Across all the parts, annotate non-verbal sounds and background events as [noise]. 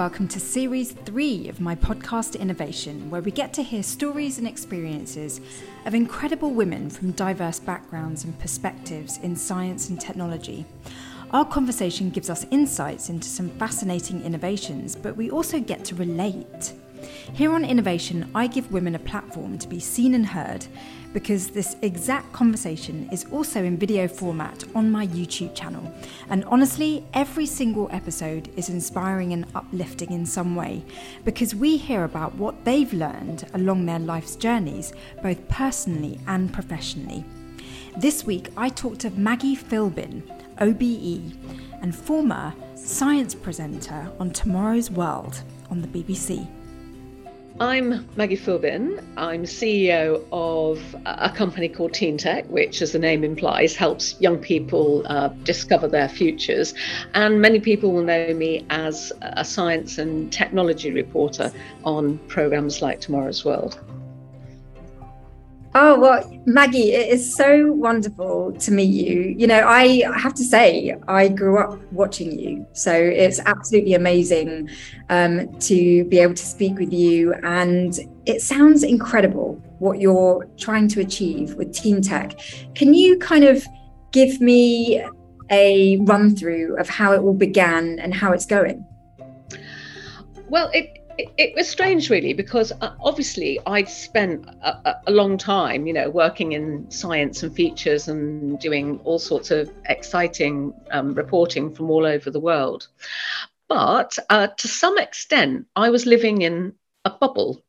welcome to series three of my podcast Innovation, where we get to hear stories and experiences of incredible women from diverse backgrounds and perspectives in science and technology. Our conversation gives us insights into some fascinating innovations, but we also get to relate. Here on Innovation, I give women a platform to be seen and heard because this exact conversation is also in video format on my YouTube channel. And honestly, every single episode is inspiring and uplifting in some way because we hear about what they've learned along their life's journeys, both personally and professionally. This week, I talked to Maggie Philbin, OBE, and former science presenter on Tomorrow's World on the BBC. I'm Maggie Philbin. I'm CEO of a company called Teen Tech, which, as the name implies, helps young people uh, discover their futures. And many people will know me as a science and technology reporter on programs like Tomorrow's World. Oh, well, Maggie, it is so wonderful to meet you. You know, I have to say, I grew up watching you. So it's absolutely amazing um, to be able to speak with you. And it sounds incredible what you're trying to achieve with Teen Tech. Can you kind of give me a run through of how it all began and how it's going? Well, it, it, was strange really because uh, obviously I'd spent a, a, long time, you know, working in science and features and doing all sorts of exciting um, reporting from all over the world. But uh, to some extent, I was living in a bubble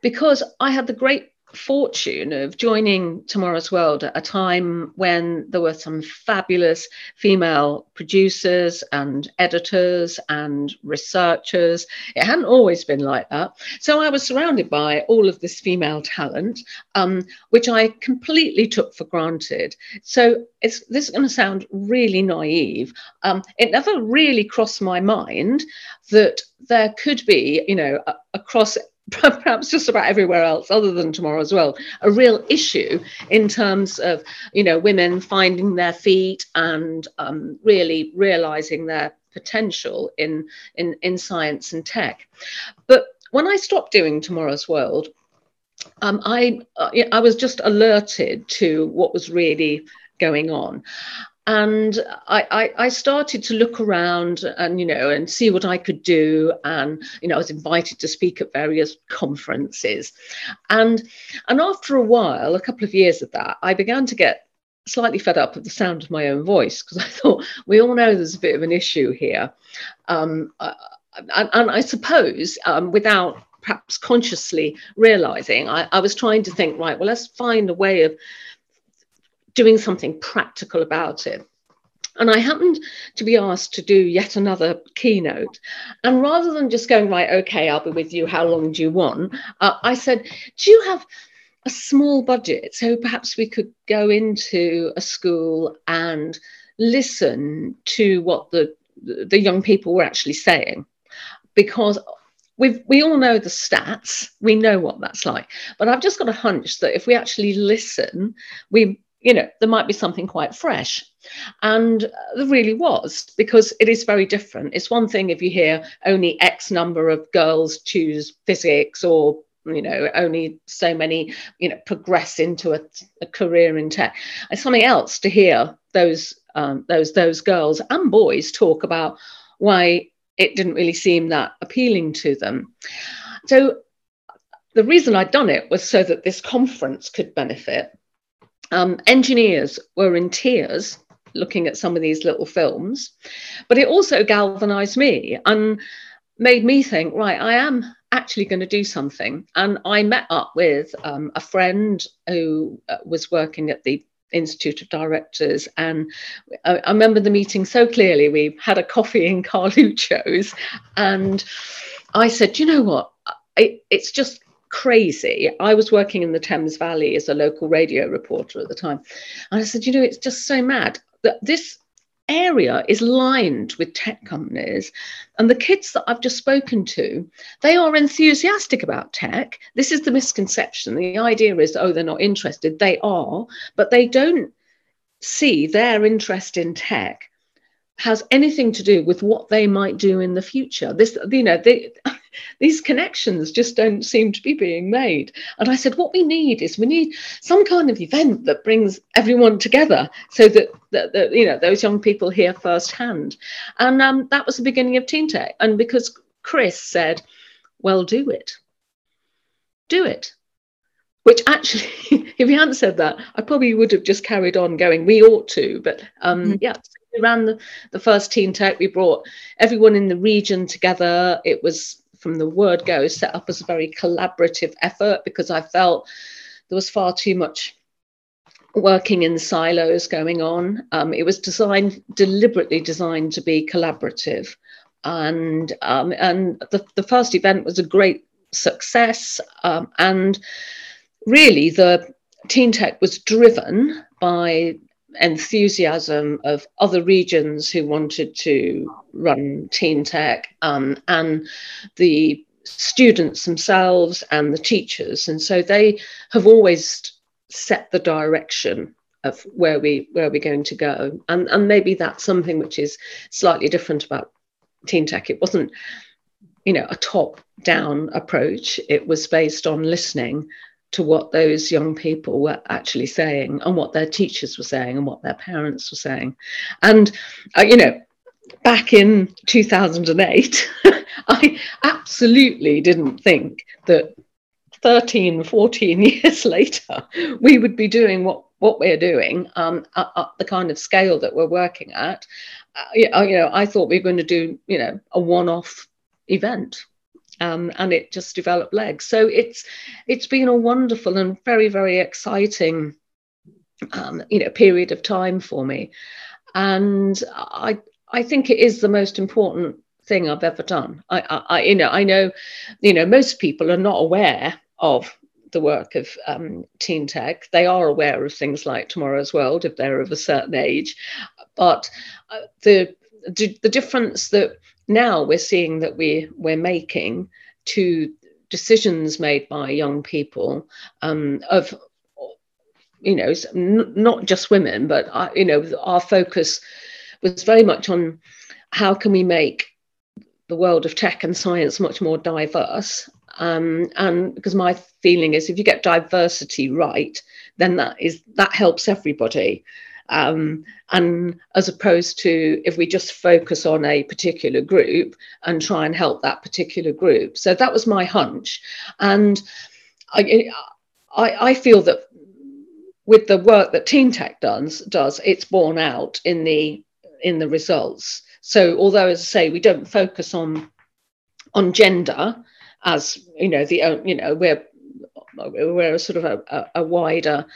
because I had the great fortune of joining Tomorrow's World at a time when there were some fabulous female producers and editors and researchers. It hadn't always been like that. So I was surrounded by all of this female talent, um, which I completely took for granted. So it's, this is going to sound really naive. Um, it never really crossed my mind that there could be, you know, across perhaps just about everywhere else other than Tomorrow's World. A real issue in terms of you know women finding their feet and um, really realizing their potential in, in in science and tech. But when i stopped doing tomorrow's world um, I uh, I was just alerted to what was really going on, and I, I, I, started to look around and you know and see what I could do. And you know I was invited to speak at various conferences. And and after a while a couple of years of that I began to get slightly fed up of the sound of my own voice because I [laughs] thought we all know there's a bit of an issue here. Um, uh, and, and, I suppose um, without perhaps consciously realizing I, I was trying to think right well let's find a way of doing something practical about it. And I happened to be asked to do yet another keynote. And rather than just going, right, okay, I'll be with you, how long do you want? Uh, I said, do you have a small budget? So perhaps we could go into a school and listen to what the, the young people were actually saying. Because we we all know the stats, we know what that's like. But I've just got a hunch that if we actually listen, we you know, there might be something quite fresh. And there really was, because it is very different. It's one thing if you hear only X number of girls choose physics or you know only so many you know progress into a, a career in tech it's something else to hear those um, those those girls and boys talk about why it didn't really seem that appealing to them so the reason i'd done it was so that this conference could benefit um, engineers were in tears looking at some of these little films, but it also galvanized me and made me think, right, I am actually going to do something. And I met up with um, a friend who uh, was working at the Institute of Directors. And I, I, remember the meeting so clearly. We had a coffee in Carluccio's, and I said, you know what? It, it's just crazy. I was working in the Thames Valley as a local radio reporter at the time. And I said, you know, it's just so mad that this area is lined with tech companies. And the kids that I've just spoken to, they are enthusiastic about tech. This is the misconception. The idea is, oh, they're not interested. They are, but they don't see their interest in tech has anything to do with what they might do in the future. This, you know, they, these connections just don't seem to be being made. And I said, what we need is we need some kind of event that brings everyone together so that, that, that you know those young people hear firsthand. And um, that was the beginning of Teen Tech. And because Chris said, well, do it. Do it. Which actually, [laughs] if he hadn't said that, I probably would have just carried on going, we ought to. But um, mm-hmm. yeah, we ran the, the first Teen Tech. We brought everyone in the region together. It was from the word go set up as a very collaborative effort because I felt there was far too much working in silos going on. Um, it was designed deliberately designed to be collaborative, and um, and the, the first event was a great success. Um, and really, the Teen Tech was driven by enthusiasm of other regions who wanted to run teen tech um, and the students themselves and the teachers. And so they have always set the direction of where we where we're going to go. And and maybe that's something which is slightly different about teen tech. It wasn't you know a top down approach. It was based on listening to what those young people were actually saying and what their teachers were saying and what their parents were saying. And, uh, you know, back in 2008, [laughs] I absolutely didn't think that 13, 14 [laughs] years later, we would be doing what, what we're doing um, at, at the kind of scale that we're working at. Uh, you know, I thought we were going to do, you know, a one off event um, and it just developed legs. So it's it's been a wonderful and very very exciting um, you know period of time for me, and I I think it is the most important thing I've ever done. I, I you know I know you know most people are not aware of the work of um, teen tech. They are aware of things like Tomorrow's World if they're of a certain age, but uh, the the difference that now we're seeing that we we're making to decisions made by young people um, of you know n- not just women but uh, you know our focus was very much on how can we make the world of tech and science much more diverse um, and because my feeling is if you get diversity right then that is that helps everybody um, and as opposed to if we just focus on a particular group and try and help that particular group. So that was my hunch. And I, I, I feel that with the work that Teen Tech does, does it's borne out in the in the results. So although, as I say, we don't focus on on gender as you know the you know we're we're a sort of a, a, a wider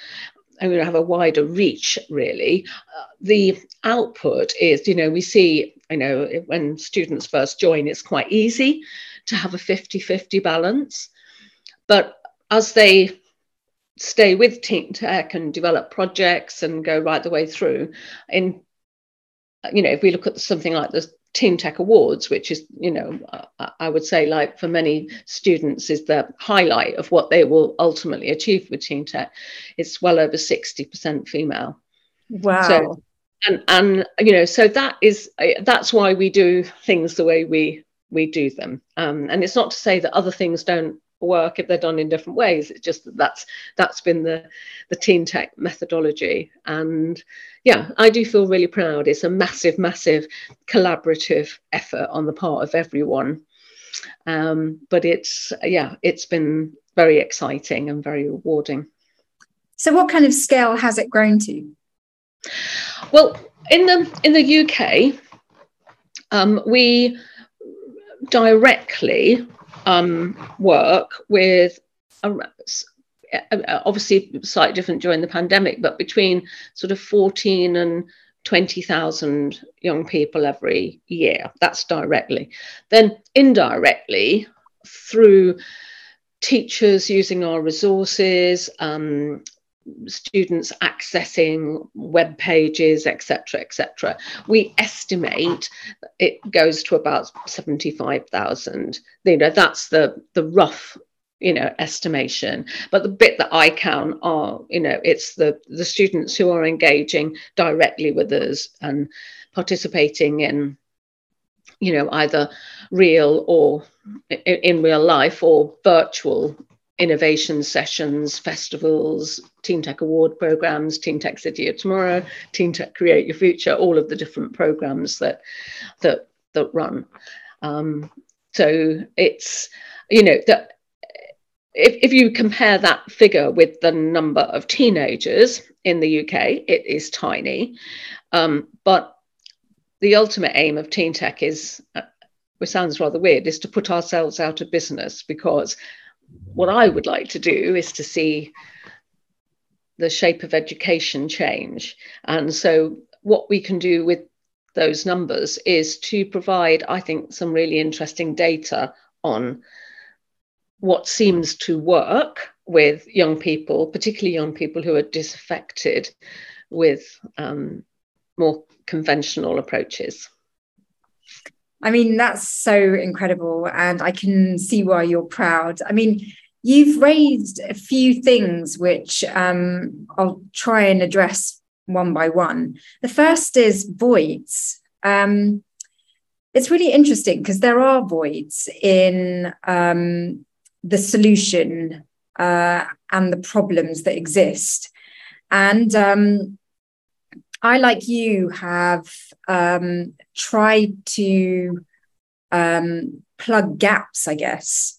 Going to have a wider reach, really. Uh, the output is, you know, we see, you know, when students first join, it's quite easy to have a 50 50 balance. But as they stay with Teen Tech and develop projects and go right the way through, in you know, if we look at something like the Teen Tech Awards, which is, you know, I would say, like for many students, is the highlight of what they will ultimately achieve with Teen Tech. It's well over 60% female. Wow. So, and, and, you know, so that is, that's why we do things the way we, we do them. Um, and it's not to say that other things don't work if they're done in different ways. It's just that that's that's been the the teen tech methodology, and yeah, I do feel really proud. It's a massive, massive collaborative effort on the part of everyone. Um, but it's yeah, it's been very exciting and very rewarding. So, what kind of scale has it grown to? Well, in the in the UK, um, we directly um, work with a, obviously slightly different during the pandemic, but between sort of 14 and 20,000 young people every year. That's directly. Then indirectly, through teachers using our resources, um, students accessing web pages, etc., etc. We estimate it goes to about seventy-five thousand. You know, that's the the rough you know estimation but the bit that i count are you know it's the the students who are engaging directly with us and participating in you know either real or in real life or virtual innovation sessions, festivals, Teen Tech Award programs, Teen Tech City of Tomorrow, Teen Tech Create Your Future, all of the different programs that that that run. Um, so it's you know that if, if you compare that figure with the number of teenagers in the UK, it is tiny. Um, but the ultimate aim of Teen Tech is, uh, which sounds rather weird, is to put ourselves out of business because what I would like to do is to see the shape of education change. And so, what we can do with those numbers is to provide, I think, some really interesting data on what seems to work with young people, particularly young people who are disaffected with um, more conventional approaches. I mean, that's so incredible. And I can see why you're proud. I mean, you've raised a few things which um, I'll try and address one by one. The first is voids. Um, it's really interesting because there are voids in um, the solution uh, and the problems that exist. And um, I, like you, have um, tried to um, plug gaps, I guess,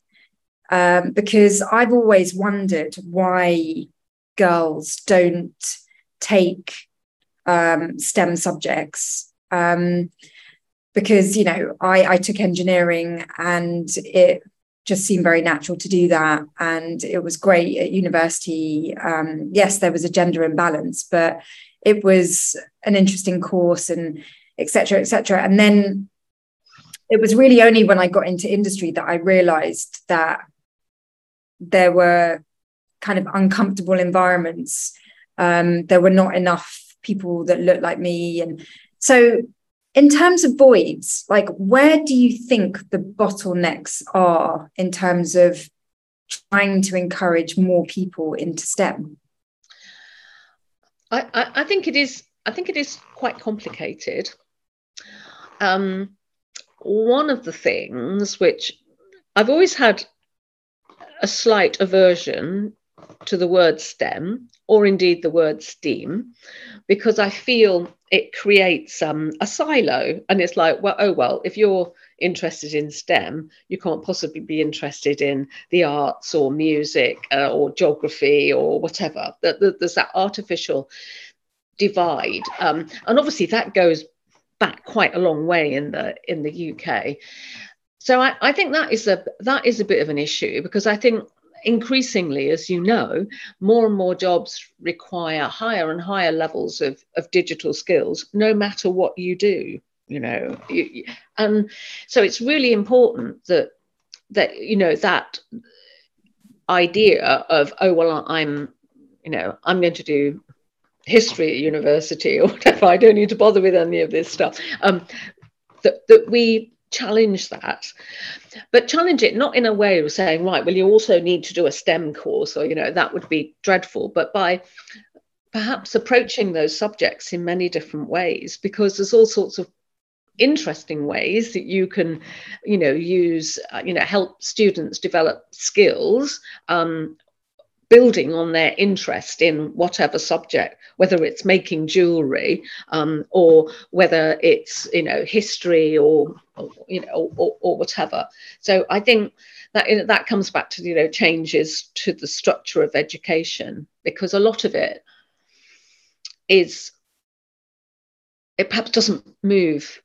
um, because I've always wondered why girls don't take um, STEM subjects. Um, because, you know, I, I took engineering and it just seemed very natural to do that. And it was great at university. Um, yes, there was a gender imbalance, but it was an interesting course and etc etc and then it was really only when i got into industry that i realized that there were kind of uncomfortable environments. Um, there were not enough people that looked like me. And so in terms of voids like where do you think the bottlenecks are in terms of trying to encourage more people into stem I, I, think it is. I think it is quite complicated. Um, one of the things which I've always had a slight aversion to the word STEM or indeed the word STEAM because I feel it creates um, a silo and it's like, well, oh, well, if you're interested in STEM, you can't possibly be interested in the arts or music uh, or geography or whatever. There's that artificial divide, um, and obviously that goes back quite a long way in the in the UK. So I, I think that is a that is a bit of an issue because I think increasingly, as you know, more and more jobs require higher and higher levels of, of digital skills, no matter what you do you know. And so it's really important that that you know that idea of oh well i'm you know i'm going to do history at university or [laughs] whatever. I don't need to bother with any of this stuff. Um, that, that we challenge that but challenge it not in a way of saying right well you also need to do a stem course or you know that would be dreadful but by perhaps approaching those subjects in many different ways because there's all sorts of interesting ways that you can you know use uh, you know help students develop skills um, building on their interest in whatever subject whether it's making jewelry um, or whether it's you know history or, or you know or, or, whatever so i think that that comes back to you know changes to the structure of education because a lot of it is it perhaps doesn't move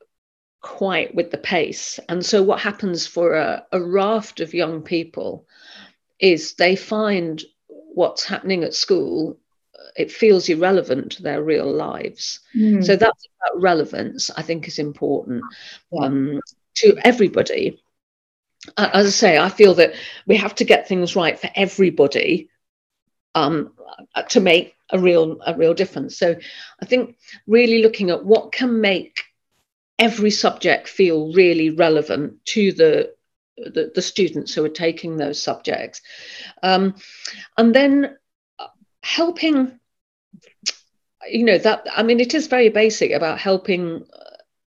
quite with the pace. And so, what happens for a, a raft of young people is they find what's happening at school it feels irrelevant to their real lives. Mm. So that's that relevance, I think, is important um, to everybody. As I say, I feel that we have to get things right for everybody um, to make a real a real difference. So I think really looking at what can make every subject feel really relevant to the the, the students who are taking those subjects um, and then helping you know that i mean it is very basic about helping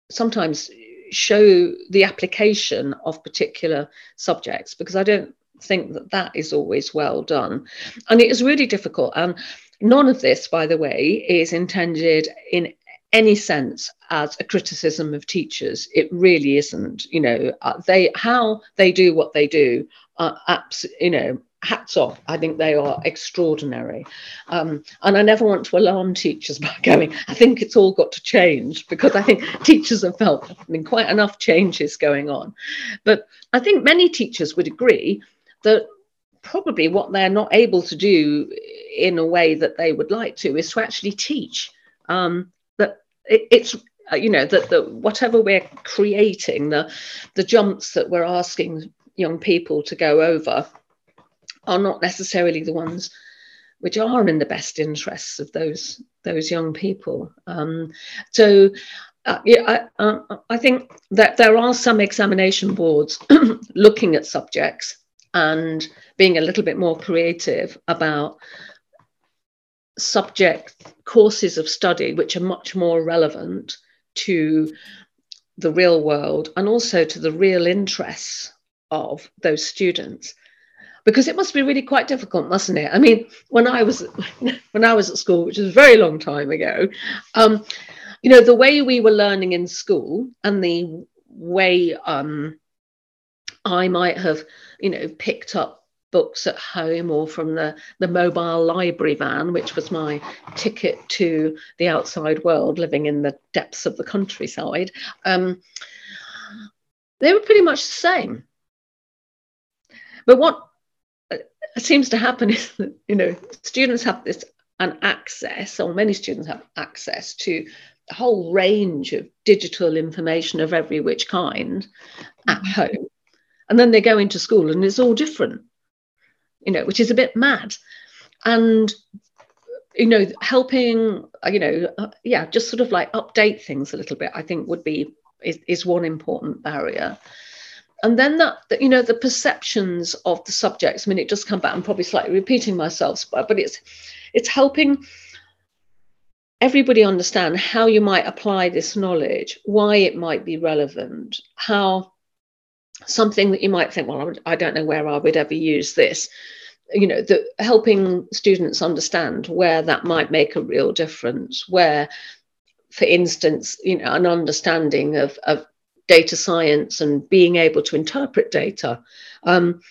sometimes show the application of particular subjects because I don't think that that is always well done. And it is really difficult. And none of this, by the way, is intended in any sense as a criticism of teachers. It really isn't. You know, uh, they how they do what they do. Abs- you know, hats off. I think they are extraordinary. Um, and I never want to alarm teachers [laughs] by going, I think it's all got to change because I think teachers have felt I mean, quite enough changes going on. But I think many teachers would agree that probably what they're not able to do in a way that they would like to is to actually teach. Um, it, it's uh, you know that the whatever we're creating the the jumps that we're asking young people to go over are not necessarily the ones which are in the best interests of those those young people. Um, so. Uh, yeah, I, uh, I think that there are some examination boards [clears throat] looking at subjects and being a little bit more creative about subject courses of study which are much more relevant to the real world and also to the real interests of those students because it must be really quite difficult, mustn't it? I mean, when I was [laughs] when I was at school, which is a very long time ago, um, you know, the way we were learning in school and the way um, I might have, you know, picked up books at home or from the, the mobile library van, which was my ticket to the outside world, living in the depths of the countryside, um, they were pretty much the same. But what seems to happen [laughs] is that you know students have this an access, or many students have access to a whole range of digital information of every which kind at mm-hmm. home, and then they go into school and it's all different, you know, which is a bit mad, and you know, helping, you know, uh, yeah, just sort of like update things a little bit. I think would be is, is one important barrier and then that, that, you know the perceptions of the subjects i mean it does come back i'm probably slightly repeating myself but, but it's it's helping everybody understand how you might apply this knowledge why it might be relevant how something that you might think well i don't know where i would ever use this you know the helping students understand where that might make a real difference where for instance you know an understanding of, of data science and being able to interpret data um,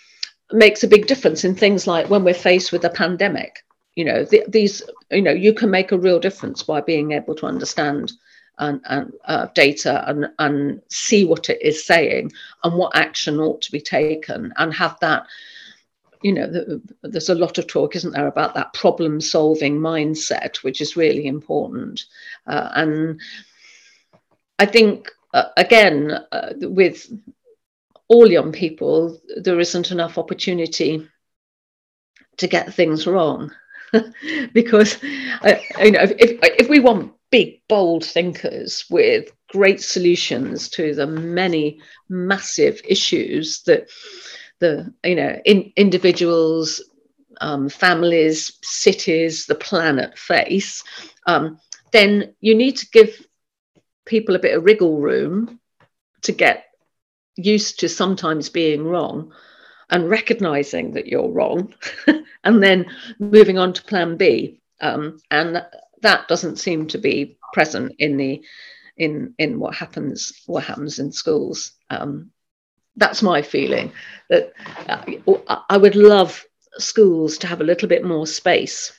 makes a big difference in things like when we're faced with a pandemic. You know, the, these, you know, you can make a real difference by being able to understand and, and uh, data and, and see what it is saying and what action ought to be taken and have that you know the, there's a lot of talk isn't there about that problem solving mindset which is really important uh, and i think uh, again, uh, with all young people, there isn't enough opportunity to get things wrong. [laughs] because uh, you know, if, if we want big, bold thinkers with great solutions to the many massive issues that the you know in, individuals, um, families, cities, the planet face, um, then you need to give people a bit of wriggle room to get used to sometimes being wrong and recognizing that you're wrong [laughs] and then moving on to plan b. Um, and that doesn't seem to be present in the in in what happens what happens in schools. Um, that's my feeling that uh, i would love schools to have a little bit more space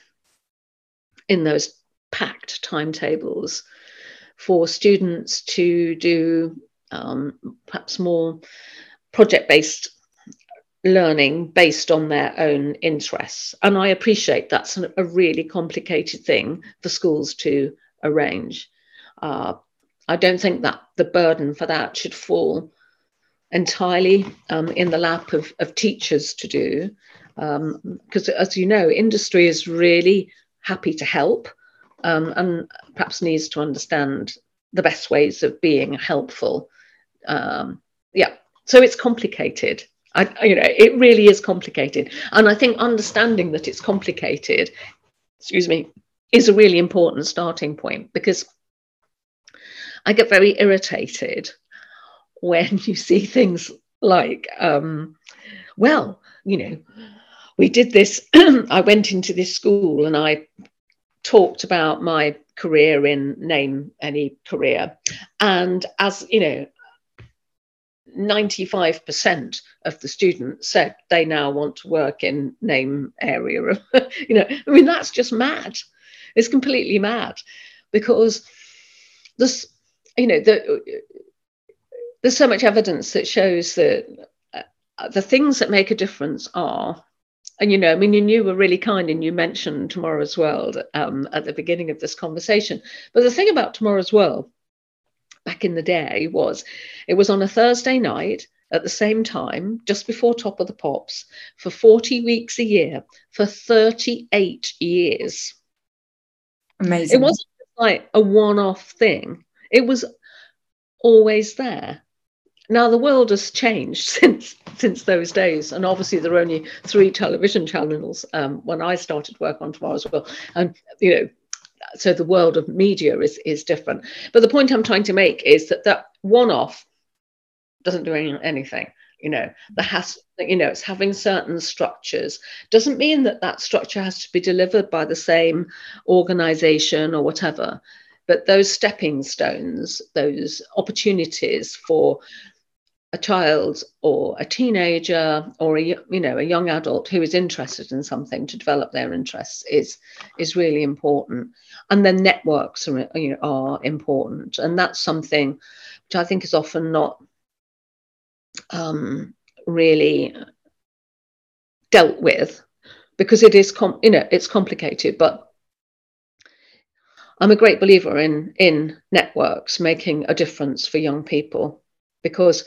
in those packed timetables for students to do um, perhaps more project based learning based on their own interests. And I appreciate that's an, a really complicated thing for schools to arrange. Uh, I don't think that the burden for that should fall entirely um, in the lap of, of, teachers to do. Because, um, as you know, industry is really happy to help um, and perhaps needs to understand the best ways of being helpful. Um, yeah, so it's complicated. I, you know, it really is complicated, and I think understanding that it's complicated, excuse me, is a really important starting point because I get very irritated when you see things like, um, well, you know, we did this. [clears throat] I went into this school and I talked about my career in name any career. And as you know, 95% of the students said they now want to work in name area. Of [laughs] you know, I mean, that's just mad. It's completely mad because this, you know, the, there's so much evidence that shows that uh, the things that make a difference are and you know, I mean, you were really kind and you mentioned Tomorrow's World um, at the beginning of this conversation. But the thing about Tomorrow's World back in the day was it was on a Thursday night at the same time, just before Top of the Pops, for 40 weeks a year for 38 years. Amazing. It wasn't like a one off thing, it was always there. Now the world has changed [laughs] since since those days, and obviously there are only three television channels um, when I started work on Tomorrow's World, and you know, so the world of media is is different. But the point I'm trying to make is that that one-off doesn't do any, anything. You know, that has you know it's having certain structures doesn't mean that that structure has to be delivered by the same organization or whatever but those stepping stones those opportunities for a child or a teenager or a you know a young adult who is interested in something to develop their interests is is really important. And then networks are, you know, are important. And that's something which i think is often not um, really dealt with because it is com- you know it's complicated. But i'm a great believer in in networks making a difference for young people because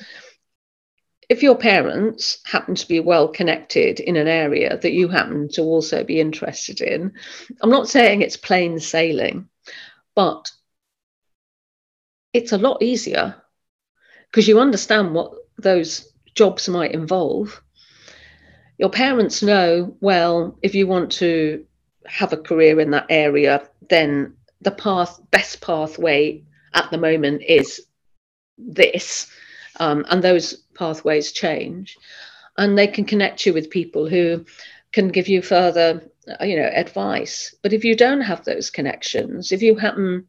if your parents happen to be well connected in an area that you happen to also be interested in, I'm not saying it's plain sailing, but it's a lot easier because you understand what those jobs might involve. Your parents know, well, if you want to have a career in that area, then the path, best pathway at the moment is this. Um, and those pathways change. And they can connect you with people who can give you further uh, you know advice. But if you don't have those connections if you happen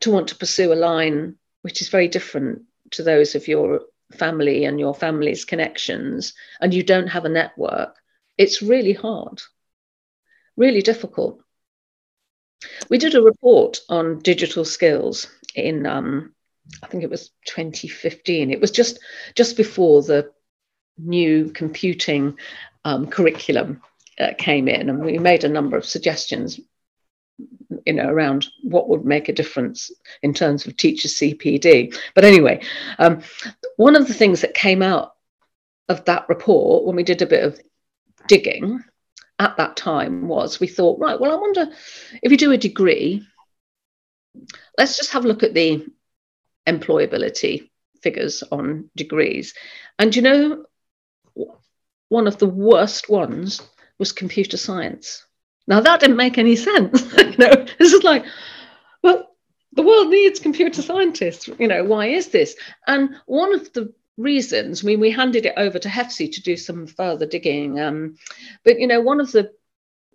to want to pursue a line which is very different to those of your family and your family's connections and you don't have a network it's really hard really difficult. We did a report on digital skills in um, I think it was 2015. It was just just before the new computing um, curriculum uh, came in, and we made a number of suggestions, you know, around what would make a difference in terms of teacher CPD. But anyway, um, one of the things that came out of that report when we did a bit of digging at that time was we thought, right, well, I wonder if you do a degree, let's just have a look at the employability figures on degrees. And you know, one of the worst ones was computer science. Now that didn't make any sense. [laughs] you know, this is like, well, the world needs computer scientists. You know, why is this? And one of the reasons, I mean, we handed it over to HEFCE to do some further digging. Um, but you know, one of the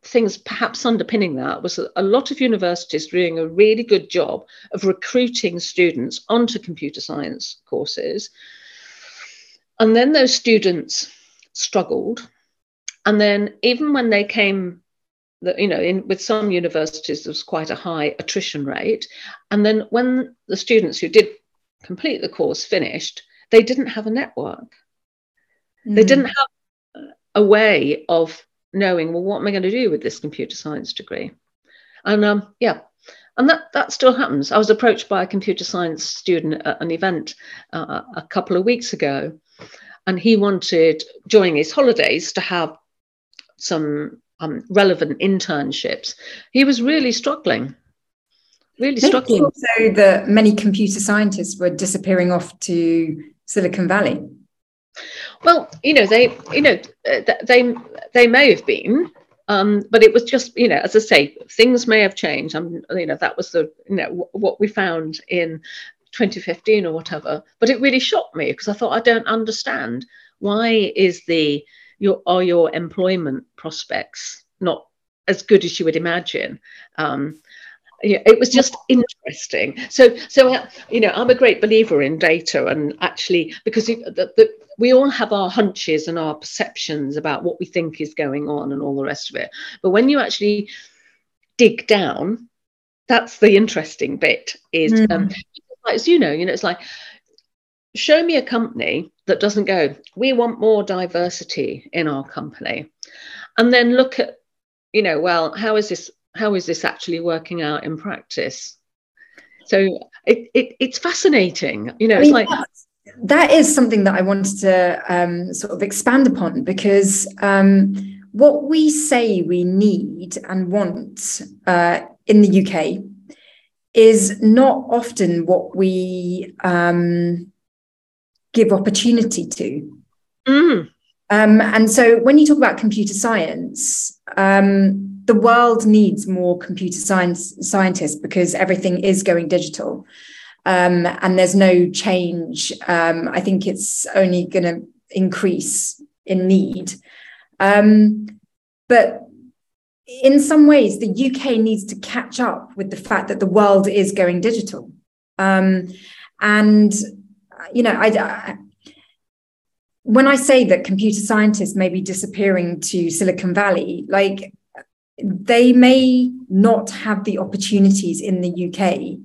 things perhaps underpinning that was a lot of universities doing a really good job of recruiting students onto computer science courses. And then those students struggled. And then even when they came, you know, in, with some universities, there was quite a high attrition rate. And then when the students who did complete the course finished, they didn't have a network. Mm. They didn't have a way of knowing, well, what am I going to do with this computer science degree? And um, yeah, and that that still happens. I was approached by a computer science student at an event uh, a couple of weeks ago, and he wanted during his holidays to have some um, relevant internships. He was really struggling, really struggling. Also, that many computer scientists were disappearing off to Silicon Valley. Well, you know, they, you know, uh, they they may have been, um, but it was just, you know, as I say, things may have changed. Um, you know, that was the, you know, what we found in 2015 or whatever. But it really shocked me because I thought I don't understand why is the your are your employment prospects not as good as you would imagine. Um, it was just interesting. So, so uh, you know, I'm a great believer in data, and actually, because it, the, the, we all have our hunches and our perceptions about what we think is going on and all the rest of it. But when you actually dig down, that's the interesting bit. Is mm. um, as you know, you know, it's like show me a company that doesn't go. We want more diversity in our company, and then look at you know, well, how is this how is this actually working out in practice? So it, it it's fascinating. You know, I mean, it's like that is something that I wanted to um, sort of expand upon because um, what we say we need and want uh, in the UK is not often what we um, give opportunity to. Mm. Um, and so when you talk about computer science, um, the world needs more computer science scientists because everything is going digital. Um, and there's no change. Um, I think it's only going to increase in need. Um, but in some ways, the UK needs to catch up with the fact that the world is going digital. Um, and, you know, I, I when I say that computer scientists may be disappearing to Silicon Valley, like they may not have the opportunities in the UK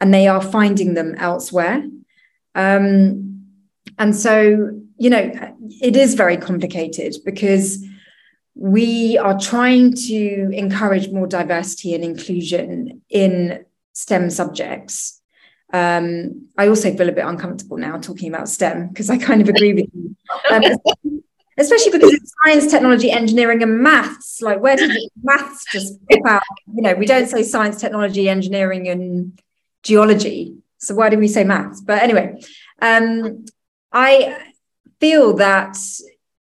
and they are finding them elsewhere. Um, and so, you know, it is very complicated because we are trying to encourage more diversity and inclusion in STEM subjects. Um, I also feel a bit uncomfortable now talking about STEM because I kind of agree with you. Um, [laughs] especially because it's science, technology, engineering, and maths. Like, where did maths just pop out? You know, we don't say science, technology, engineering, and geology. So why do we say maths? But anyway, um, I feel that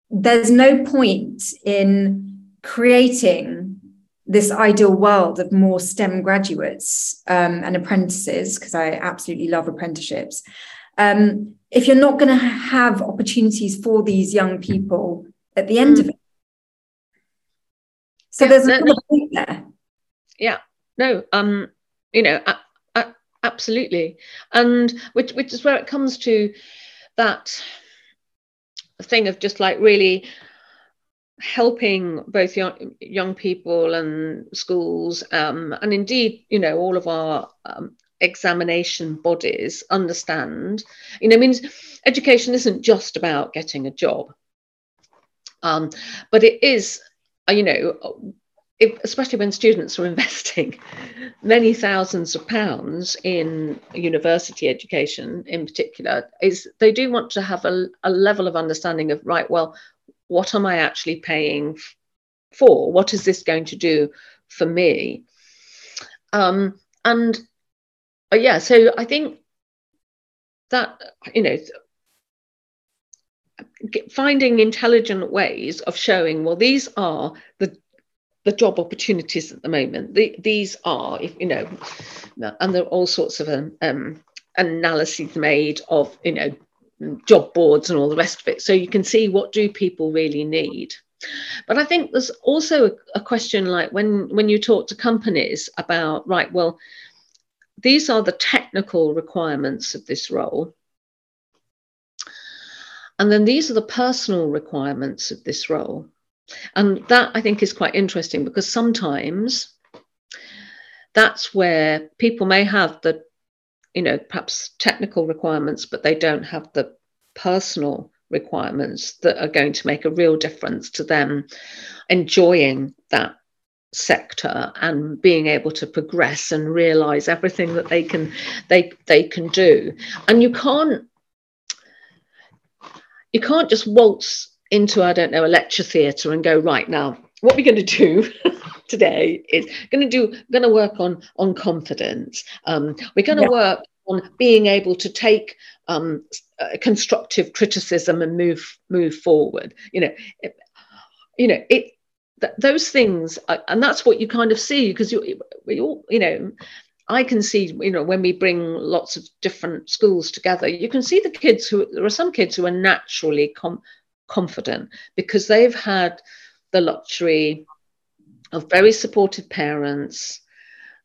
there's no point in creating this ideal world of more STEM graduates um, and apprentices, because I absolutely love apprenticeships. Um, if you're not going to have opportunities for these young people at the end of it. So yeah, there's a no, point there. Yeah, no, um, you know, absolutely, and which which is where it comes to that thing of just like really helping both young, young people and schools um, and indeed you know all of our um, examination bodies understand you know i means education isn't just about getting a job um, but it is uh, you know if, especially when students are [laughs] investing many thousands of pounds in university education in particular is they do want to have a, a level of understanding of right well what am I actually paying for? What is this going to do for me? Um, and uh, yeah, so I think that, you know, finding intelligent ways of showing, well, these are the the job opportunities at the moment. The, these are, if, you know, and there are all sorts of um, um, analyses made of, you know, job boards and all the rest of it so you can see what do people really need but i think there's also a, a, question like when when you talk to companies about right well these are the technical requirements of this role. And then these are the personal requirements of this role. And that i think is quite interesting because sometimes that's where people may have the you know, perhaps technical requirements, but they don't have the personal requirements that are going to make a real difference to them enjoying that sector and being able to progress and realize everything that they can they they can do. And you can't you can't just waltz into i don't know a lecture theatre and go right now what we're going to do [laughs] today is going to do going to work on on confidence. Um, we're going to yeah. work on being able to take um, uh, constructive criticism and move move forward. You know it, you know it th- those things, are, and that's what you kind of see because you, we all, you know, I can see, you know, when we bring lots of different schools together, you can see the kids who there are some kids who are naturally com- confident because they've had the luxury of very supportive parents,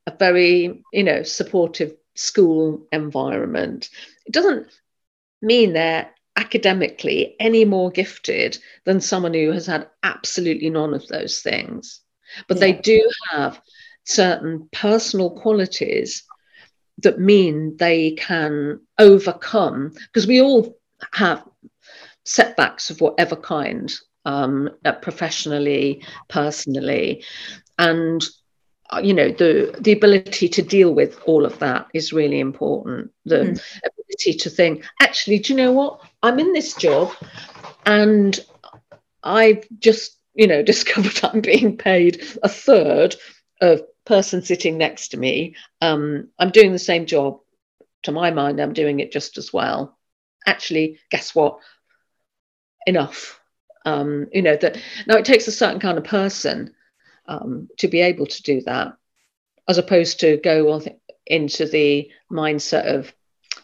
a very, you know, supportive school environment. It doesn't mean they're academically any more gifted than someone who has had absolutely none of those things. But yeah. they do have certain personal qualities that mean they can overcome, because we all have setbacks of whatever kind, um, uh, professionally, personally. And uh, you know the the ability to deal with all of that is really important the mm. ability to think actually do you know what i'm in this job and i've just you know [laughs] discovered i'm being paid a third of person sitting next to me. Um, i'm doing the same job. To my mind i'm doing it just as well. Actually guess what? Enough. Um, you know that now it takes a certain kind of person um, to be able to do that, as opposed to go on into the mindset of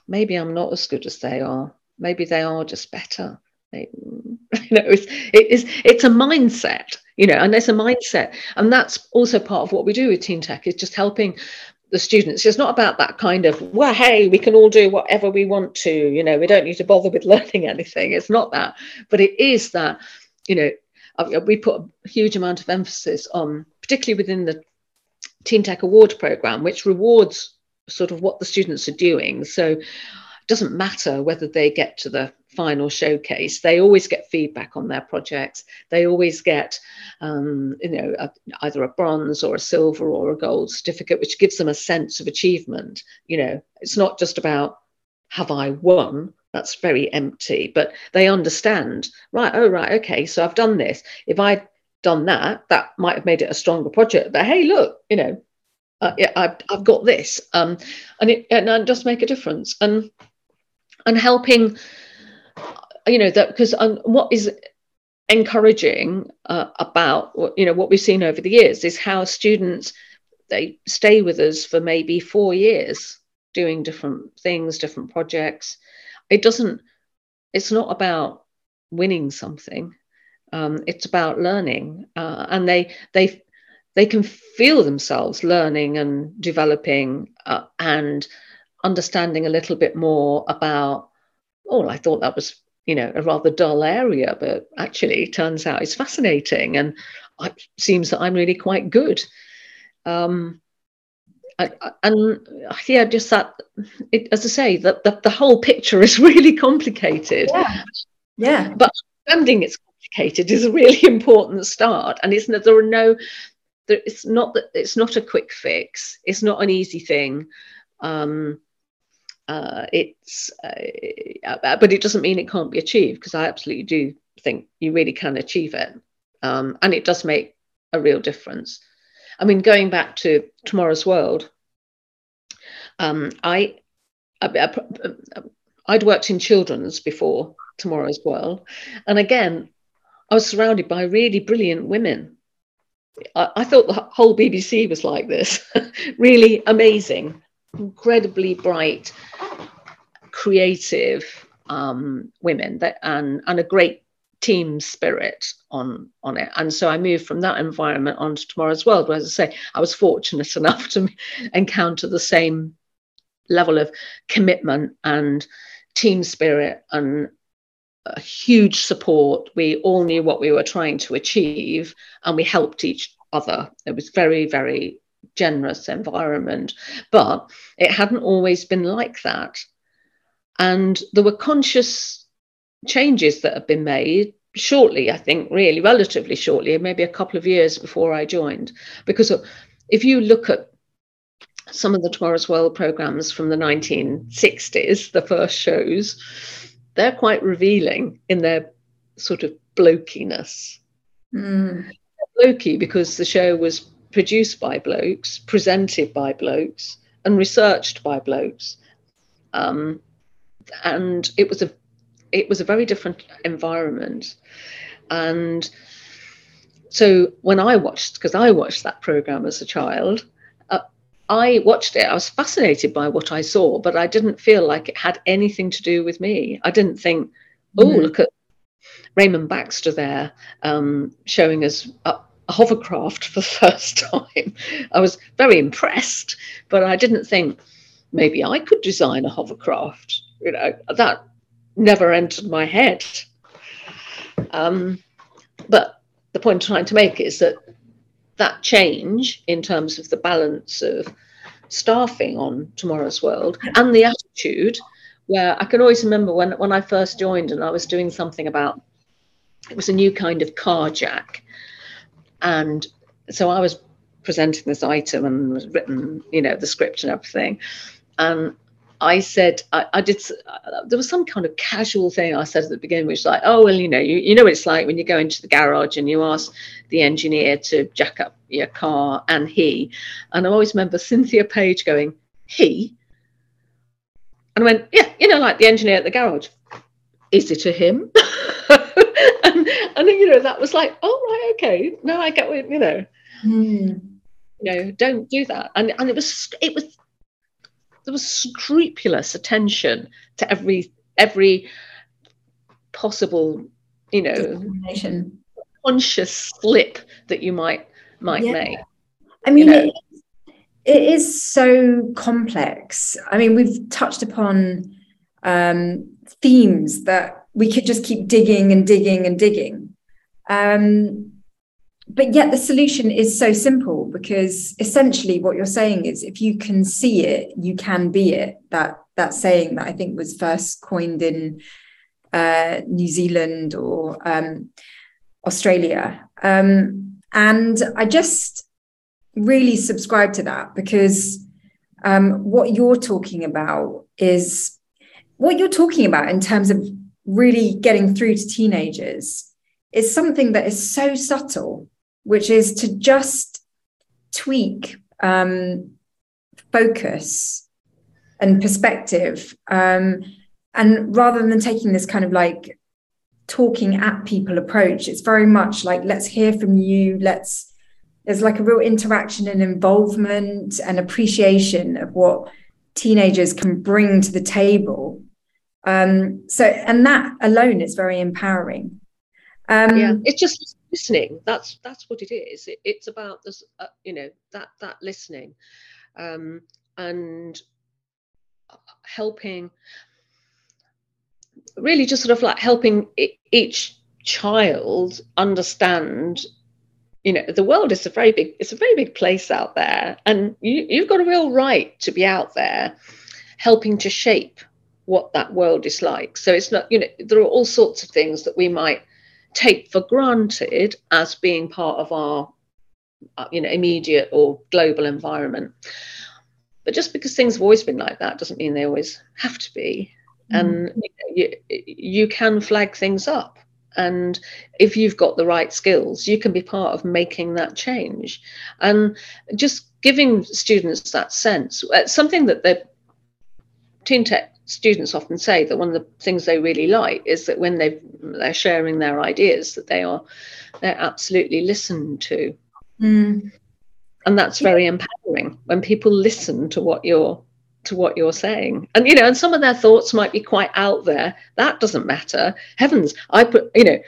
maybe I'm not as good as they are. Maybe they are just better. Maybe, [laughs] you know, it's, it is, it's a mindset, you know, and there's a mindset. And that's also part of what we do with Teen Tech is just helping the students. It's not about that kind of, well, hey, we can all do whatever we want to, you know, we don't need to bother with [laughs] learning anything. It's not that. But it is that, you know, uh, uh, we put a huge amount of emphasis on, particularly within the Teen Tech Award program, which rewards sort of what the students are doing. So doesn't matter whether they get to the final showcase, they always get feedback on their projects. They always get, um, you know, a, either a bronze or a silver or a gold certificate, which gives them a sense of achievement. You know, it's not just about have I won, that's very empty. But they understand right oh right okay so i've done this. If i'd done that that might have made it a stronger project. But hey look you know uh, yeah, I've, I've got this. Um, and it and it does make a difference. And and helping you know that because um, what is encouraging uh, about you know what we've seen over the years is how students they stay with us for maybe four years doing different things different projects. It doesn't it's not about winning something um, it's about learning uh, and they they they can feel themselves learning and developing uh, and understanding a little bit more about oh i thought that was you know a rather dull area but actually it turns out it's fascinating and it seems that i'm really quite good um, and yeah, just that, it, as I say, that the, the whole picture is [laughs] really complicated. Yeah. yeah. But understanding it's complicated is a really important start. And it's there are no, there, it's not that it's not a quick fix. It's not an easy thing. Um, uh, it's, uh, but it doesn't mean it can't be achieved because I absolutely do think you really can achieve it. Um, and it does make a real difference. I mean, going back to Tomorrow's World, um, I, I, I'd worked in children's before Tomorrow's World, and again, I was surrounded by really brilliant women. I, I thought the whole BBC was like this, [laughs] really amazing, incredibly bright, creative um, women that, and, and a great team spirit on on it. And so i moved from that environment onto tomorrow's world where as i say i was fortunate [laughs] enough to encounter the same level of commitment and team spirit and a huge support. We all knew what we were trying to achieve and we helped each other. It was very very generous environment. But it hadn't always been like that and there were conscious changes that have been made shortly, I think, really, relatively shortly, maybe a couple of years before I joined. Because if you look at some of the Tomorrow's World programs from the 1960s, the first shows, they're quite revealing in their sort of blokiness. Mm. Blokey because the show was produced by blokes, presented by blokes, and researched by blokes. Um, and it was a it was a very different environment. And so when I watched, because I watched that program as a child, uh, I watched it. I was fascinated by what I saw, but I didn't feel like it had anything to do with me. I didn't think, oh, mm. look at Raymond Baxter there um, showing us a, a hovercraft for the [laughs] first time. I was very impressed, but I didn't think maybe I could design a hovercraft. You know, that never entered my head. Um, but the point I'm trying to make is that that change in terms of the balance of staffing on Tomorrow's World and the attitude, where I can always remember when, when I first joined and I was doing something about it was a new kind of car jack. And so I was presenting this item and written, you know, the script and everything. And I said, I, I did, uh, there was some kind of casual thing I said at the beginning, which was like, oh, well, you know, you, you know what it's like when you go into the garage and you ask the engineer to jack up your car and he. And I always remember Cynthia Page going, he? And I went, yeah, you know, like the engineer at the garage. Is it a him? [laughs] and, and, you know, that was like, oh, right, okay. No, I get what, you know. Mm. You know, don't do that. And and it was it was there was scrupulous attention to every every possible you know conscious slip that you might might yeah. make i mean you know? it, it is so complex i mean we've touched upon um, themes that we could just keep digging and digging and digging um, but yet the solution is so simple because essentially what you're saying is if you can see it you can be it. That that saying that i think was first coined in uh, new zealand or um, australia. Um, and i just really subscribe to that because um, what you're talking about is what you're talking about in terms of really getting through to teenagers is something that is so subtle which is to just tweak um, focus and perspective. Um, and rather than taking this kind of like talking at people approach, it's very much like, let's hear from you. Let's, there's like a real interaction and involvement and appreciation of what teenagers can bring to the table. Um, so, and that alone is very empowering. Um, yeah, it's just listening. That's that's what it is. It, it's about this, uh, you know, that that listening, um, and helping. Really, just sort of like helping each child understand you know the world is a very big it's a very big place out there and you, you've got a real right to be out there helping to shape what that world is like so it's not you know there are all sorts of things that we might take for granted as being part of our uh, you know immediate or global environment. But just because things have always been like that doesn't mean they always have to be. Mm. and you, you can flag things up. And if you've got the right skills you can be part of making that change. And just giving students that sense uh, something that the teen tech students often say that one of the things they really like is that when they they're sharing their ideas that they are they're absolutely listened to. Mm. and that's very empowering when people listen to what you're to what you're saying. And you know and some of their thoughts might be quite out there. That doesn't matter. Heavens i put you know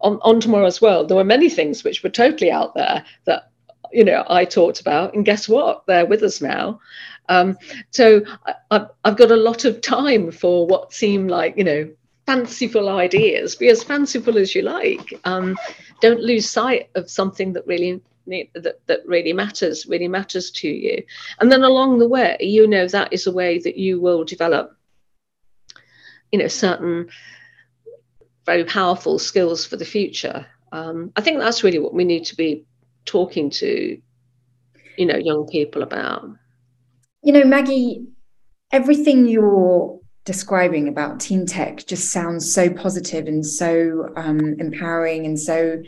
on, on tomorrow's world there were many things which were totally out there that you know i talked about. And guess what? They're with us now um, so I, have got a lot of time for what seem like, you know, fanciful ideas. Be as fanciful as you like. Um, don't lose sight of something that really that, that really matters, really matters to you. And then along the way, you know, that is a way that you will develop, you know, certain very powerful skills for the future. Um, I think that's really what we need to be talking to, you know, young people about you know, Maggie, everything you're describing about teen tech just sounds so positive and so um, empowering and so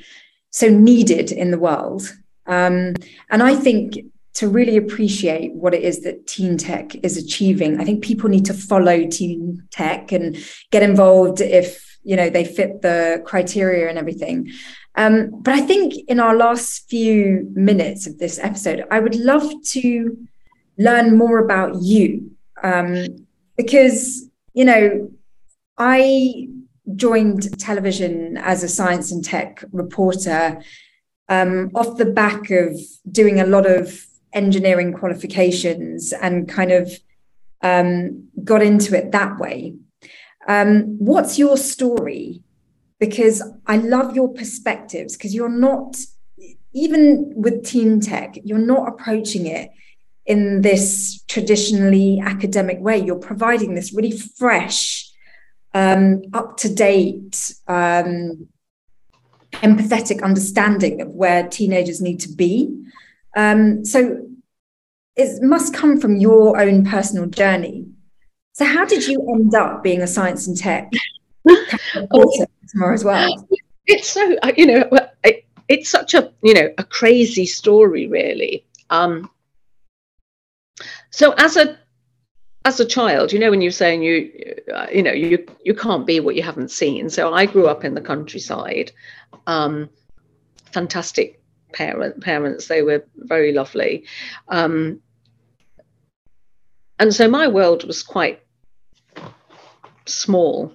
so needed in the world. Um, and I think to really appreciate what it is that teen tech is achieving, I think people need to follow teen tech and get involved if you know they fit the criteria and everything. Um, but I think in our last few minutes of this episode, I would love to learn more about you um, because you know I joined television as a science and tech reporter um, off the back of doing a lot of engineering qualifications and kind of um, got into it that way. Um, what's your story? Because I love your perspectives because you're not, even with teen tech, you're not approaching it in this traditionally academic way. You're providing this really fresh, um, up to date, um, empathetic understanding of where teenagers need to be. Um, so it must come from your own personal journey. So, how did you end up being a science and tech [laughs] oh, as well? It's so you know, it's such a you know a crazy story, really. Um, so as a as a child, you know, when you're saying you, uh, you know, you you can't be what you haven't seen. So I grew up in the countryside. Um, fantastic parent parents; they were very lovely. Um, and so my world was quite small.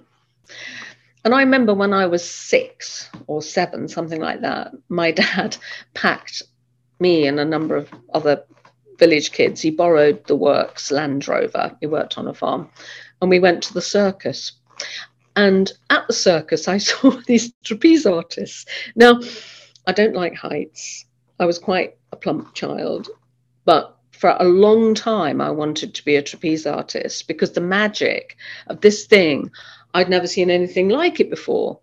And I remember when I was six or seven, something like that, my [laughs] dad packed me and a number of other village kids. He borrowed the works Land Rover. He worked on a farm. And we went to the circus. And at the circus, I [laughs] saw these trapeze artists. Now, I don't like heights. I was quite a plump child, but for a long time I wanted to be a trapeze artist because the magic of this thing I'd never seen anything like it before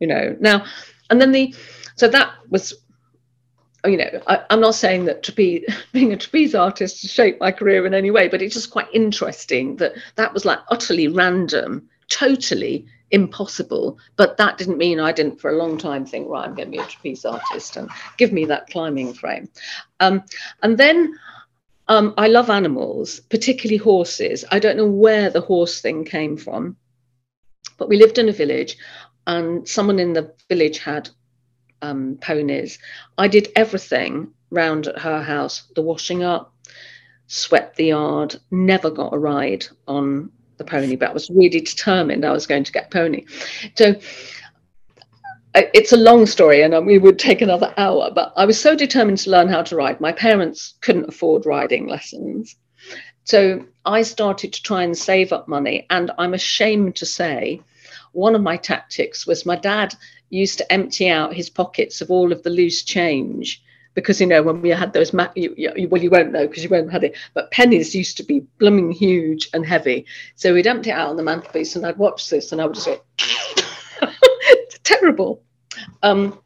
you know now and then the so that was you know I, am not saying that trapeze [laughs] being a trapeze artist shaped my career in any way but it's just quite interesting that that was like utterly random totally impossible but that didn't mean i didn't for a long time think right i'm going to be a trapeze artist and give me that climbing frame um, and then um, I love animals, particularly horses. I don't know where the horse thing came from, but we lived in a village and someone in the village had um, ponies. I did everything round at her house the washing up, swept the yard, never got a ride on the pony, but I was really determined I was going to get pony. So it's a long story and we would take another hour, but I was so determined to learn how to ride. My parents couldn't afford riding lessons. So I started to try and save up money. And I'm ashamed to say, one of my tactics was my dad used to empty out his pockets of all of the loose change because you know when we had those ma- you, you, well you won't know because you won't have it but pennies used to be blooming huge and heavy so we'd empty it out on the mantelpiece and i'd watch this and i would just go [laughs] terrible. Um,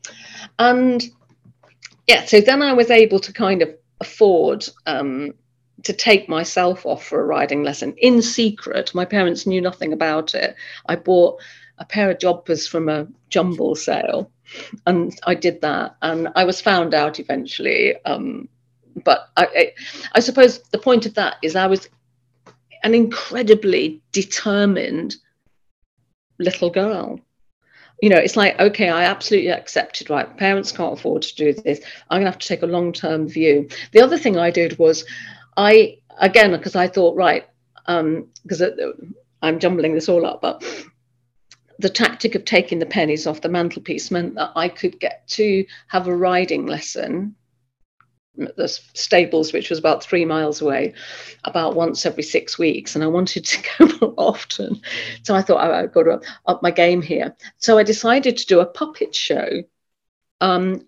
and yeah, so then I was able to kind of afford um, to take myself off for a riding lesson in secret. My parents knew nothing about it. I bought a pair of jodhpurs from a jumble sale and I did that. And I was found out eventually. Um, but I, I, I suppose the point of that is I was an incredibly determined little girl you know, it's like, okay, I absolutely accepted, right? Parents can't afford to do this. I'm going to have to take a long term view. The other thing I did was, I, again, because I thought, right, because um, I'm jumbling this all up, but the tactic of taking the pennies off the mantelpiece meant that I could get to have a riding lesson at the stables, which was about three miles away, about once every six weeks, and I wanted to [laughs] go more often. So I thought oh, I've got to up my game here. So I decided to do a puppet show um,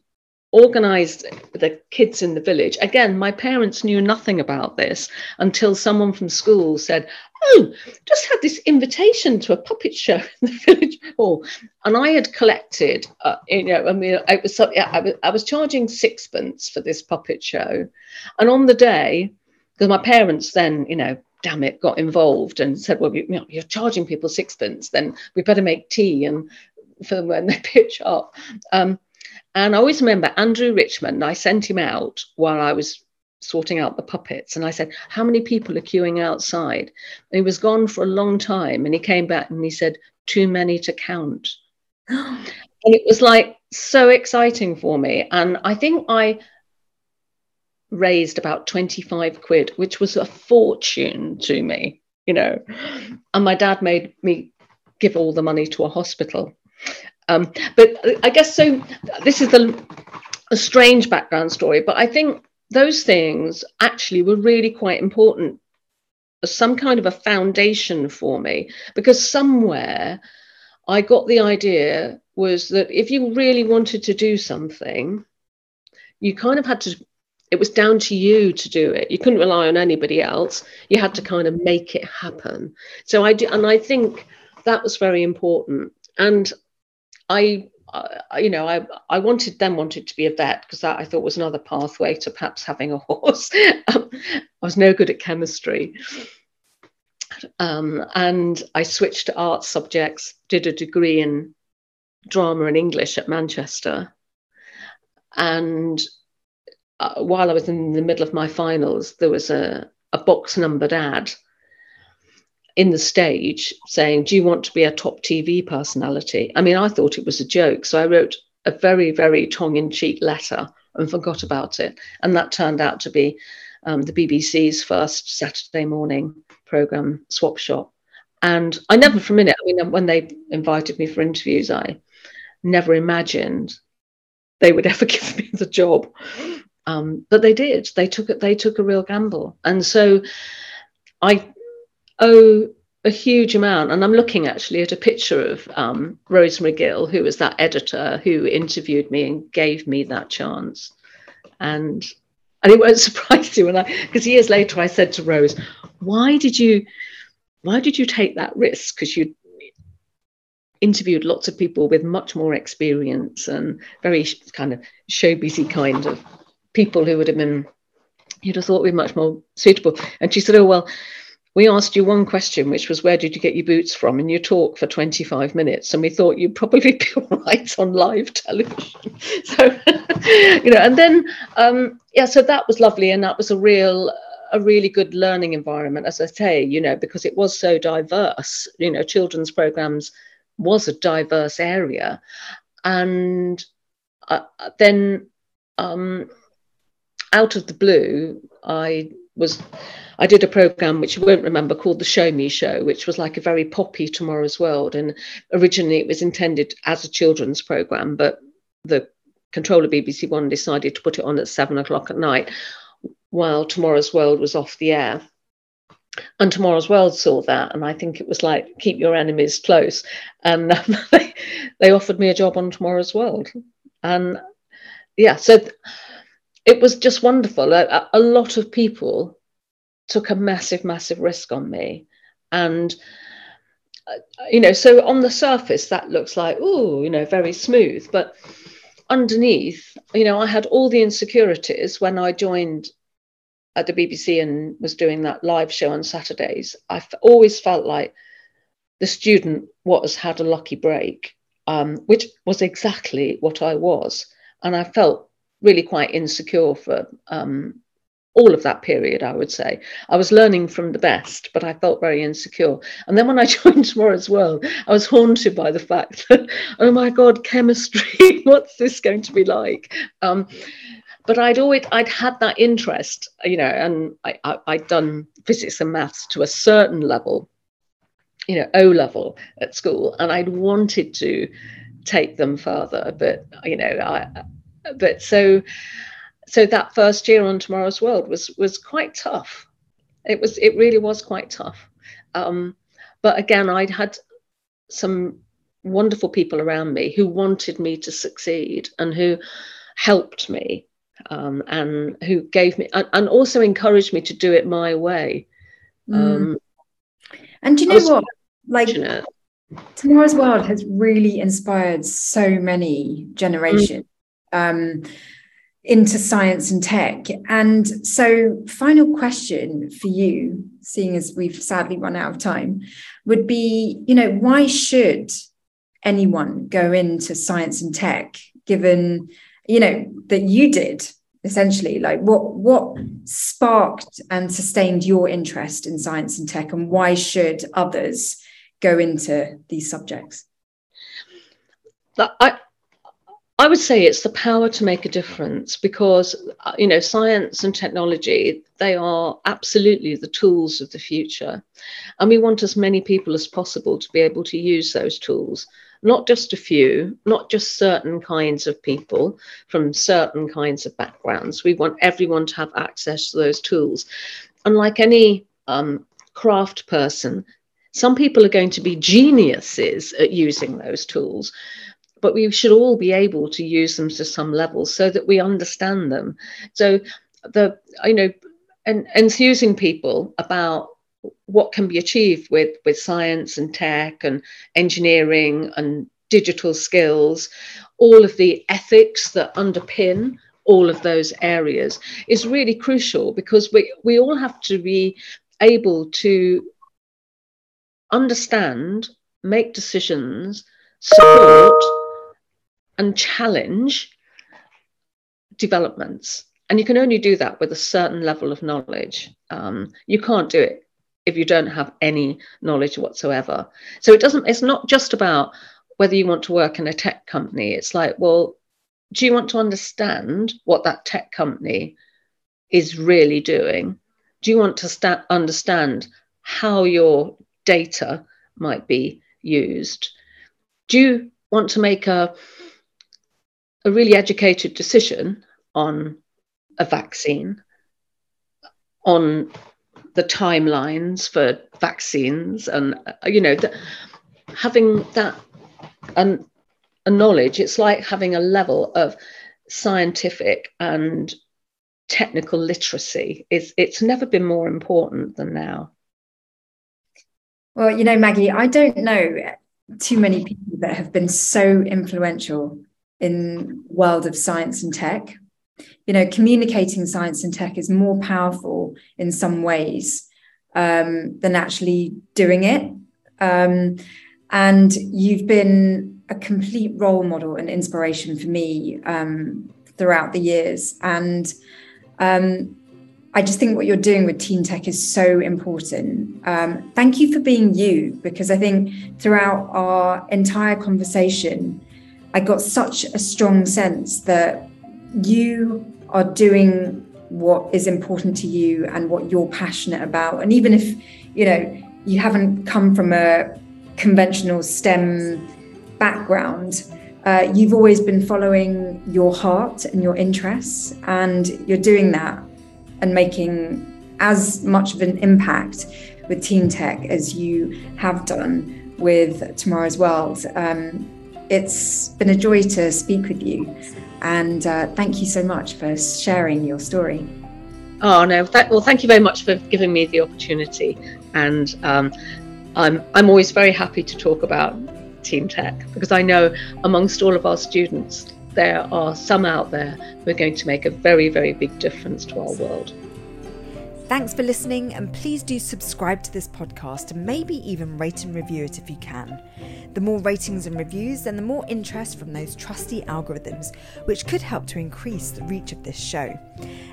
organized the kids in the village. Again, my parents knew nothing about this until someone from school said, Oh, just had this invitation to a puppet show in the [laughs] village hall. And I had collected, uh, you know, I mean, I was, I was, I was charging sixpence for this puppet show. And on the day, because my parents then, you know, damn it, got involved and said, well, you, you know, you're charging people sixpence, then we better make tea and for them when they [laughs] pitch up. Um, and I always remember Andrew Richmond, I sent him out while I was sorting out the puppets. And I said, How many people are queuing outside? And he was gone for a long time. And he came back and he said, Too many to count. [gasps] and it was like so exciting for me. And I think I raised about 25 quid, which was a fortune to me, you know. And my dad made me give all the money to a hospital. Um, but I guess so. This is the, a strange background story, but I think those things actually were really quite important as some kind of a foundation for me because somewhere I got the idea was that if you really wanted to do something, you kind of had to, it was down to you to do it. You couldn't rely on anybody else. You had to kind of make it happen. So I do, and I think that was very important. And I you know, I I wanted then wanted to be a vet because that I thought was another pathway to perhaps having a horse. [laughs] um, I was no good at chemistry, um, and I switched to art subjects. Did a degree in drama and English at Manchester, and uh, while I was in the middle of my finals, there was a a box numbered ad in the stage saying, Do you want to be a top TV personality? I mean, I thought it was a joke. So I wrote a very, very tongue in cheek letter and forgot about it. And that turned out to be um, the BBC's first Saturday morning program, Swap Shop. And I never for a minute, I mean, when they invited me for interviews, I never imagined they would [laughs] ever give me the job. Um, but they did. They took it. They took a real gamble, and so I owe a huge amount. And I'm looking actually at a picture of um, Rosemary Gill, who was that editor who interviewed me and gave me that chance. And and it won't [laughs] surprise you when I because years later I said to Rose, why did you why did you take that risk? Because you interviewed lots of people with much more experience and very kind of showbizy kind of people who would have been you'd have thought were much more suitable. And she said, Oh well, we asked you one question, which was, Where did you get your boots from? And you talk for 25 minutes. And we thought you'd probably [laughs] be all right on live television. [laughs] so, you know, and then, um, yeah, so that was lovely. And that was a real, a really good learning environment, as I say, you know, because it was so diverse. You know, children's programs was a diverse area. And uh, then, um, out of the blue, I was I did a program which you won't remember called the Show Me Show, which was like a very poppy Tomorrow's World. And originally it was intended as a children's program, but the controller BBC One decided to put it on at seven o'clock at night while Tomorrow's World was off the air. And Tomorrow's World saw that, and I think it was like keep your enemies close. And um, [laughs] they, they offered me a job on Tomorrow's World, and yeah, so it was just wonderful. A, a lot of people took a massive, massive risk on me. And, uh, you know, so on the surface, that looks like, oh, you know, very smooth. But underneath, you know, I had all the insecurities when I joined at the BBC and was doing that live show on Saturdays. I always felt like the student was had a lucky break, um, which was exactly what I was. And I felt really quite insecure for um, all of that period, I would say. I was learning from the best, but I felt very insecure. And then when I [laughs] joined Tomorrow's World, I was haunted by the fact [laughs] that, oh my God, chemistry, [laughs] what's this going to be like? Um, but I'd always I'd had that interest, you know, and I, I, I'd done physics and maths to a certain level, you know, O level at school, and I'd wanted to take them further, but you know, I but so so that first year on Tomorrow's World was was quite tough. It was it really was quite tough. Um, but again, I'd had some wonderful people around me who wanted me to succeed and who helped me um, and who gave me and, and, also encouraged me to do it my way. Mm. Um, and do you know what? Like Tomorrow's World has really inspired so many generations. Mm. Um, into science and tech. And so, final question for you, seeing as we've sadly run out of time, would be you know, why should anyone go into science and tech given, you know, that you did essentially like what what sparked and sustained your interest in science and tech and why should others go into these subjects I, I would say it's the power to make a difference because, uh, you know, science and technology, they are absolutely the tools of the future. And we want as many people as possible to be able to use those tools, not just a few, not just certain kinds of people from certain kinds of backgrounds. We want everyone to have access to those tools. Unlike any um, craft person, some people are going to be geniuses at using those tools but we should all be able to use them to some level so that we understand them. So the you know and enthusing people about what can be achieved with with science and tech and engineering and digital skills, all of the ethics that underpin all of those areas is really crucial because we, we all have to be able to understand, make decisions, support and challenge developments. And you can only do that with a certain level of knowledge. Um, you can't do it if you don't have any knowledge whatsoever. So it doesn't, it's not just about whether you want to work in a tech company. It's like, well, do you want to understand what that tech company is really doing? Do you want to sta- understand how your data might be used? Do you want to make a a really educated decision on a vaccine, on the timelines for vaccines, and uh, you know, the, having that and a knowledge, it's like having a level of scientific and technical literacy. It's it's never been more important than now. Well, you know, Maggie, I don't know too many people that have been so influential in world of science and tech. You know communicating science and tech is more powerful in some ways um, than actually doing it. Um, and you've been a complete role model and inspiration for me um, throughout the years. And um, I just think what you're doing with Teen Tech is so important. Um, thank you for being you, because I think throughout our entire conversation, I got such a strong sense that you are doing what is important to you and what you're passionate about. And even if, you know, you haven't come from a conventional STEM background, uh, you've always been following your heart and your interests, and you're doing that and making as much of an impact with Teen Tech as you have done with Tomorrow's World. Um, it's been a joy to speak with you. And uh, thank you so much for sharing your story. Oh, no. Th- well, thank you very much for giving me the opportunity. And um, I'm, I'm always very happy to talk about Teen Tech because I know amongst all of our students, there are some out there who are going to make a very, very big difference to our world. Thanks for listening, and please do subscribe to this podcast and maybe even rate and review it if you can. The more ratings and reviews, then the more interest from those trusty algorithms, which could help to increase the reach of this show.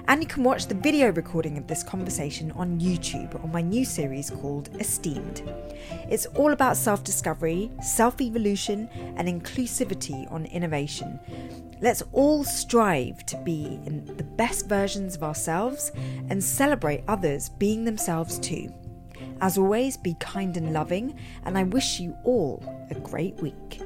And you can watch the video recording of this conversation on YouTube on my new series called Esteemed. It's all about self discovery, self evolution, and inclusivity on innovation. Let's all strive to be in the best versions of ourselves and celebrate others being themselves too. As always, be kind and loving, and I wish you all a great week.